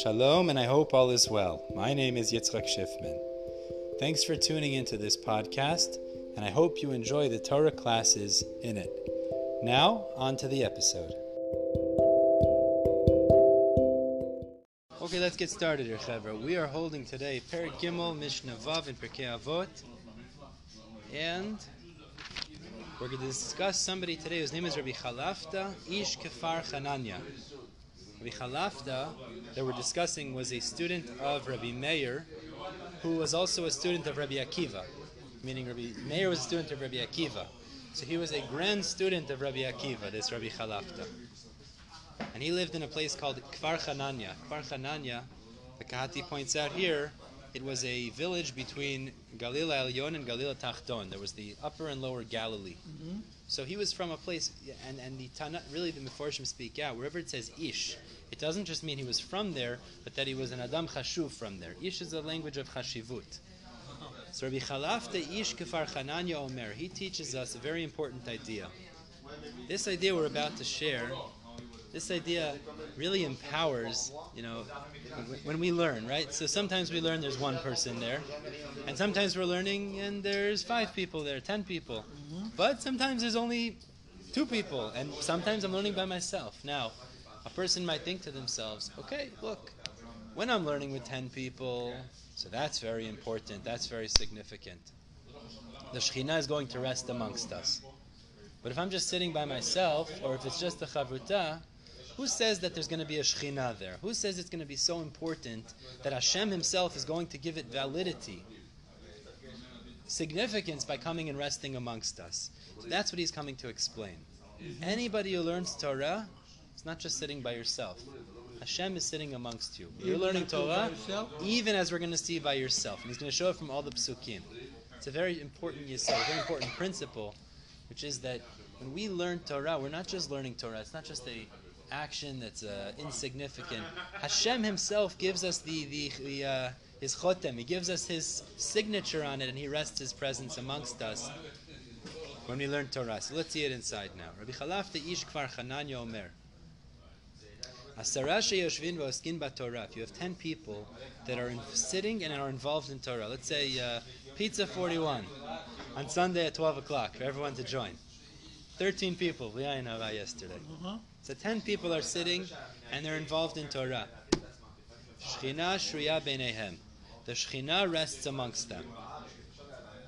Shalom, and I hope all is well. My name is Yitzchak Schiffman. Thanks for tuning into this podcast, and I hope you enjoy the Torah classes in it. Now, on to the episode. Okay, let's get started here, Chevra. We are holding today Perik Gimel, Mishnah Vav, and Pirkei Avot, and we're going to discuss somebody today whose name is Rabbi Chalafta Ish Kefar Chananya. Rabbi Chalafta, that we're discussing, was a student of Rabbi Meir, who was also a student of Rabbi Akiva. Meaning, Rabbi Meir was a student of Rabbi Akiva. So he was a grand student of Rabbi Akiva, this Rabbi Chalafta. And he lived in a place called Kfar Chananya. Kfar Chananya, the Kehati points out here, it was a village between Galila Elyon and Galila Tachton. There was the upper and lower Galilee. Mm-hmm. So he was from a place, and, and the Tana, really the Meforshim speak out, wherever it says Ish, it doesn't just mean he was from there, but that he was an Adam Chashuv from there. Ish is a language of Chashivut. So Rabbi Chalafta Ish Kefar Chananya Omer, he teaches us a very important idea. This idea we're about to share this idea really empowers, you know, when we learn, right? So sometimes we learn there's one person there, and sometimes we're learning and there's five people there, ten people. Mm-hmm. But sometimes there's only two people, and sometimes I'm learning by myself. Now, a person might think to themselves, okay, look, when I'm learning with ten people, so that's very important, that's very significant. The Shekhinah is going to rest amongst us. But if I'm just sitting by myself, or if it's just a chavruta, who says that there's going to be a Shekhinah there? Who says it's going to be so important that Hashem Himself is going to give it validity, significance by coming and resting amongst us? So that's what He's coming to explain. Anybody who learns Torah, it's not just sitting by yourself. Hashem is sitting amongst you. You're learning Torah, even as we're going to see by yourself. And He's going to show it from all the psukim. It's a very important yisod, a very important principle, which is that when we learn Torah, we're not just learning Torah. It's not just a action that's uh, insignificant. Hashem Himself gives us the the, the uh, His chotem. He gives us His signature on it, and He rests His presence amongst us when we learn Torah. So let's see it inside now. Rabbi Chalafta Ish Kfar Chananya Omer. You have ten people that are in, sitting and are involved in Torah, let's say uh, Pizza 41 on Sunday at 12 o'clock for everyone to join. 13 people, we know about yesterday. Uh-huh. So 10 people are sitting and they're involved in Torah. Shechina shriya beinehem. The Shechina rests amongst them.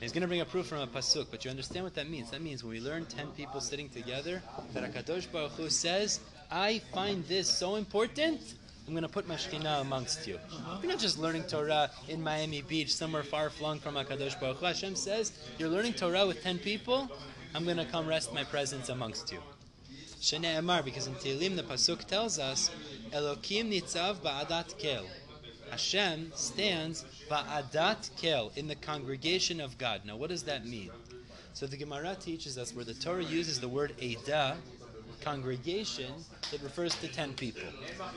He's going to bring a proof from a pasuk, but you understand what that means. That means when we learn 10 people sitting together, that HaKadosh Baruch Hu says, I find this so important, I'm going to put my Shekhinah amongst you. You're not just learning Torah in Miami Beach, somewhere far flung from HaKadosh Baruch Hu. Hashem says, you're learning Torah with 10 people, I'm going to come rest my presence amongst you. Because in Tehillim the pasuk tells us, Elokim nitzav ba'adat kel. Hashem stands ba'adat kel in the congregation of God. Now, what does that mean? So the Gemara teaches us where the Torah uses the word Eidah, congregation, it refers to ten people.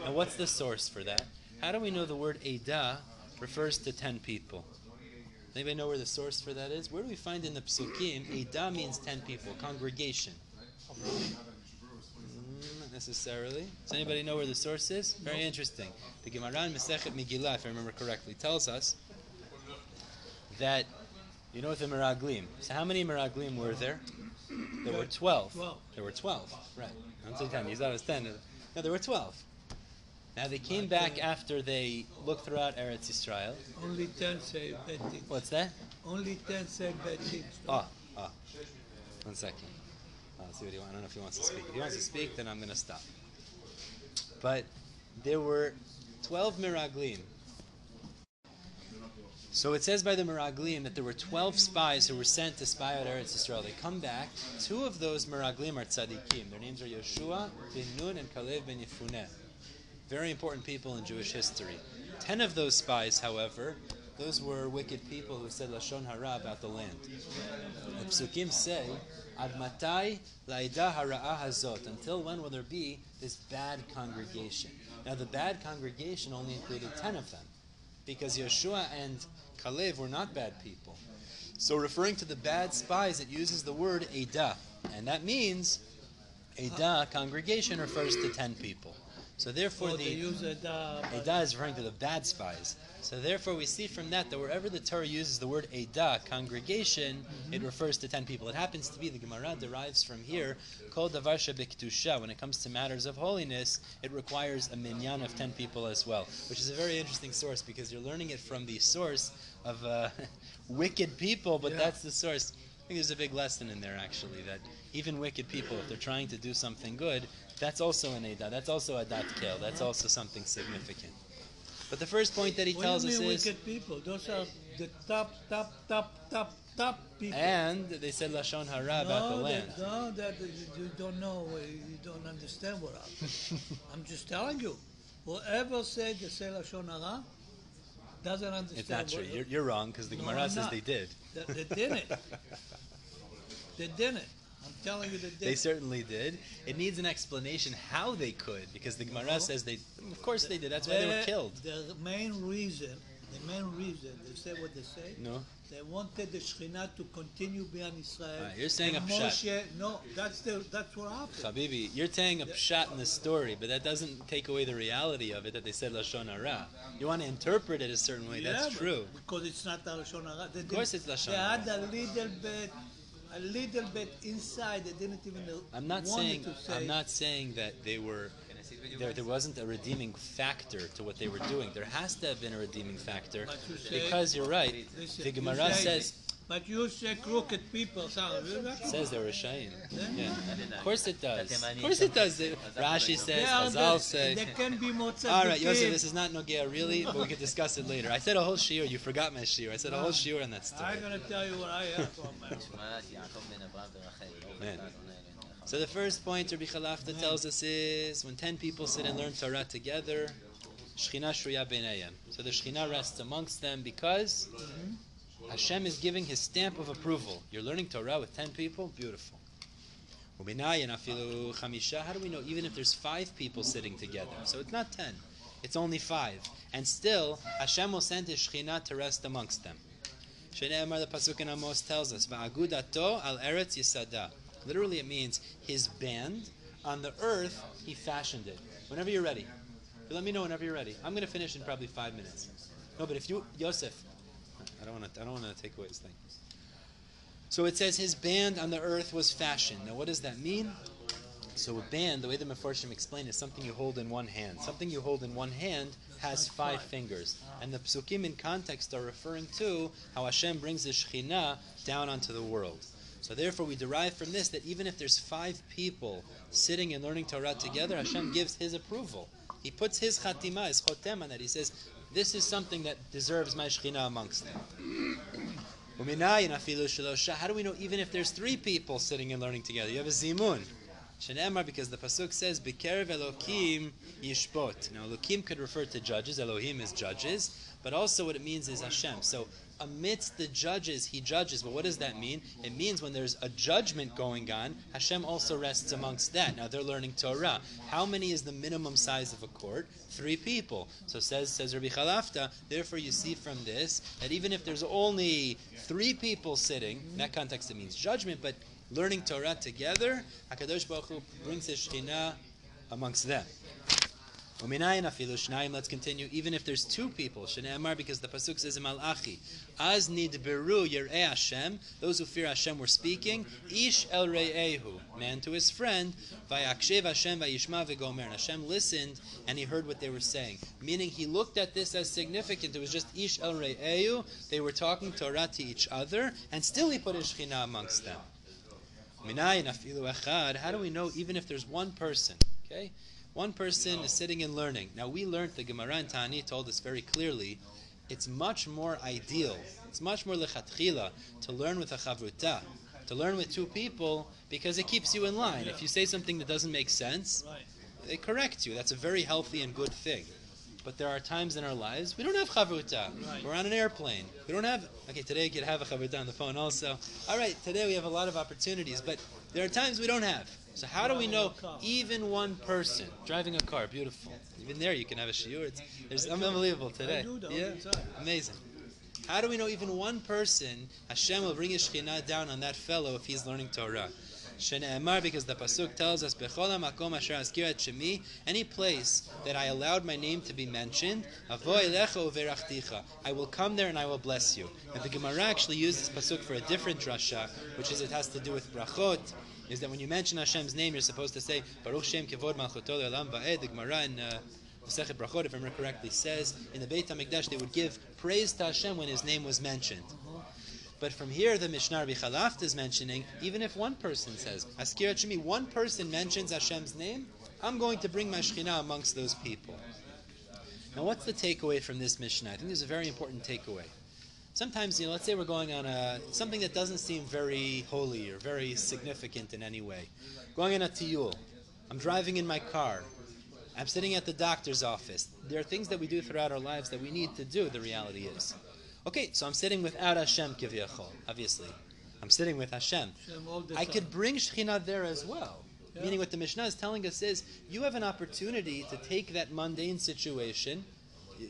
Now, what's the source for that? How do we know the word Eidah refers to ten people? Anybody know where the source for that is? Where do we find in the psukim, Eidah means ten people, congregation? Necessarily. Does anybody know where the source is? Very interesting. The Gemara in Masechet Megillah, if I remember correctly, tells us that, you know the Meraglim. So how many Meraglim were there? There were 12. There were 12, right. I'm saying 10. He's always 10. No, there were 12. Now they came back after they looked throughout Eretz Yisrael. Only ten say bad things. What's that? Only ten say bad things. Ah, ah. One second. See what he wants. I don't know if he wants to speak. If he wants to speak, then I'm going to stop. But there were 12 Meraglim. So it says by the Meraglim that there were 12 spies who were sent to spy out Eretz Yisrael. They come back. Two of those Meraglim are tzaddikim. Their names are Yeshua ben Nun and Kalev ben Yefuneh very important people in Jewish history. Ten of those spies, however, those were wicked people who said lashon hara about the land. The psukim say, "Ad matai laida hara'a hazot." Until when will there be this bad congregation? Now, the bad congregation only included ten of them, because Yeshua and Kalev were not bad people. So, referring to the bad spies, it uses the word Eidah, and that means Eidah congregation refers to ten people. So therefore, Or the use a da. but- Edah is referring to the bad spies. So therefore, we see from that that wherever the Torah uses the word Edah, congregation, it refers to ten people. It happens to be the Gemara derives from here. Kol davar shebektusha. When it comes to matters of holiness, it requires a minyan of ten people as well, which is a very interesting source because you're learning it from the source of uh, wicked people, but Yeah. that's the source. Think there's a big lesson in there actually that even wicked people, if they're trying to do something good, that's also an Edah. That's also a dat kel. That's also something significant. But the first point that he What tells do you us is, wicked people? Those are the top, top, top, top, top people. and they said lashon hara about the land. That, no, that you, don't know. You don't understand what I'm. I'm just telling you. Whoever said the say lashon hara doesn't understand. It's not true. what- You're, you're wrong because the No, Gemara I'm says not. they did. That they didn't. They didn't. I'm telling you, they didn't. They certainly did. It needs an explanation how they could because the Gemara says they. Of course they did. That's why they were killed. The main reason, the main reason, they say what they say. No. They wanted the Shekhinah to continue being Israel. Right, you're saying And a pshat. Moshe, no, that's the that's what happened. Habibi, you're saying a pshat in the story, but that doesn't take away the reality of it that they said lashon hara. You want to interpret it a certain way. Yeah, That's true. Because it's not Lashon Hara. They Of course it's Lashon hara. They had a little bit, a little bit inside. They didn't even know. I'm not saying to say. I'm not saying that they were there, there wasn't a redeeming factor to what they were doing. There has to have been a redeeming factor But you say- because you're right. Listen, The you Gemara say- says But you say crooked people. Sorry, you're says they were shayim. Yeah. Yeah, of course it does. Of course it does. Rashi says, They are Chazal say. They can be more All right, Yosef, tzaddikim. this is not Nogea really, but we could discuss it later. I said a whole shiur. You forgot my shiur. I said a whole ah. shiur on that story. I'm gonna tell you what I have from my. Oh, man. So the first point Rabbi Chalafta tells us is when ten people sit and learn Torah together, Shechina Shruya Beinayim. So the Shechina rests amongst them because Hashem is giving His stamp of approval. You're learning Torah with ten people, beautiful. How do we know? Even if there's five people sitting together, so it's not ten, it's only five, and still Hashem will send His Shechina to rest amongst them. Shneimar the pasuk in Amos tells us, "Va'agudato al eretz yisada." Literally, it means his band on the earth. He fashioned it. Whenever you're ready, let me know whenever you're ready. I'm going to finish in probably five minutes. No, but if you, Yosef, I don't want to. I don't want to take away his thing. So it says his band on the earth was fashioned. Now, what does that mean? So a band, the way the Mefarshim explain, is something you hold in one hand. Something you hold in one hand has five fingers, and the psukim in context are referring to how Hashem brings the Shekhinah down onto the world. So therefore, we derive from this that even if there's five people sitting and learning Torah together, Hashem gives His approval. He puts His chatima, His chotem on it. He says, "This is something that deserves my Shekhinah amongst them." How do we know even if there's three people sitting and learning together? You have a zimun. Shenemar, because the pasuk says, "Bikerev Elokim yishpot." Now, Elokim could refer to judges. Elohim is judges, but also what it means is Hashem. So, amidst the judges, He judges. But what does that mean? It means when there's a judgment going on, Hashem also rests amongst that. Now they're learning Torah. How many is the minimum size of a court? Three people. So says says Rabbi Chalafta. Therefore, you see from this that even if there's only three people sitting, in that context it means judgment, but learning Torah together, Hakadosh Baruch Hu brings His Shekhinah amongst them. Let's continue. Even if there's two people, Shneimar, because the pasuk says malachi, az nidberu yerei Hashem. Those who fear Hashem were speaking. Ish el re'ehu, man to his friend. Vayakshev Hashem vayishma v'gomer. And Hashem listened and he heard what they were saying. Meaning he looked at this as significant. It was just ish el re'ehu. They were talking Torah to each other, and still he put his shechina amongst them. How do we know even if there's one person? Okay. One person is sitting and learning. Now we learned the Gemara and Tani told us very clearly, it's much more ideal, it's much more lechatchila to learn with a chavruta, to learn with two people, because it keeps you in line. If you say something that doesn't make sense, they correct you. That's a very healthy and good thing. But there are times in our lives we don't have chavruta. Right. We're on an airplane. We don't have. Okay, today you could have a chavruta on the phone also. All right, today we have a lot of opportunities, but there are times we don't have. So how do we know even one person driving a car, beautiful? Even there you can have a shiur. It's, unbelievable today. I do that all Yeah, amazing. How do we know even one person Hashem will bring His Shekhinah down on that fellow if he's learning Torah? Shene'emar, because the pasuk tells us, "Bechol makom asher shemi," any place that I allowed my name to be mentioned, avo elecha uverachticha, I will come there and I will bless you. And the Gemara actually uses this pasuk for a different drasha, which is it has to do with brachot. Is that when you mention Hashem's name, you're supposed to say Baruch Shem Kevod Va'ed. The Gemara in uh, Brachot, if I remember correctly, says in the Beit Hamikdash they would give praise to Hashem when His name was mentioned. But from here, the Mishnah Rabbi Chalaft is mentioning, even if one person says, Askirat Shemi, one person mentions Hashem's name, I'm going to bring my Shekhinah amongst those people. Now, what's the takeaway from this Mishnah? I think there's a very important takeaway. Sometimes, you know, let's say we're going on a something that doesn't seem very holy or very significant in any way. Going on a tiyul. I'm driving in my car. I'm sitting at the doctor's office. There are things that we do throughout our lives that we need to do, the reality is. Okay, so I'm sitting without Hashem, Kivyachol, obviously. I'm sitting with Hashem. Hashem all the I could bring Shekhinah there as well. Meaning, what the Mishnah is telling us is you have an opportunity to take that mundane situation,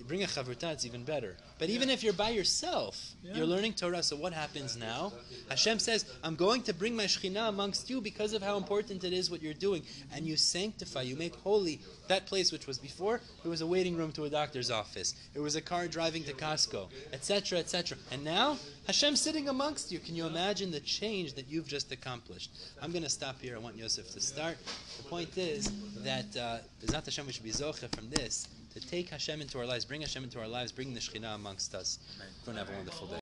bring a chavruta, it's even better. But even if you're by yourself, Yeah. you're learning Torah, so what happens now? Hashem says, I'm going to bring my Shekhinah amongst you because of how important it is what you're doing. And you sanctify, you make holy that place which was before, it was a waiting room to a doctor's office. It was a car driving to Costco, etc., etc. And now, Hashem's sitting amongst you. Can you imagine the change that you've just accomplished? I'm going to stop here. I want Yosef to start. The point is that, uh, Hashem, we should be zoche from this, to take Hashem into our lives, bring Hashem into our lives, bring the Shekhinah amongst us. Everyone have a wonderful day.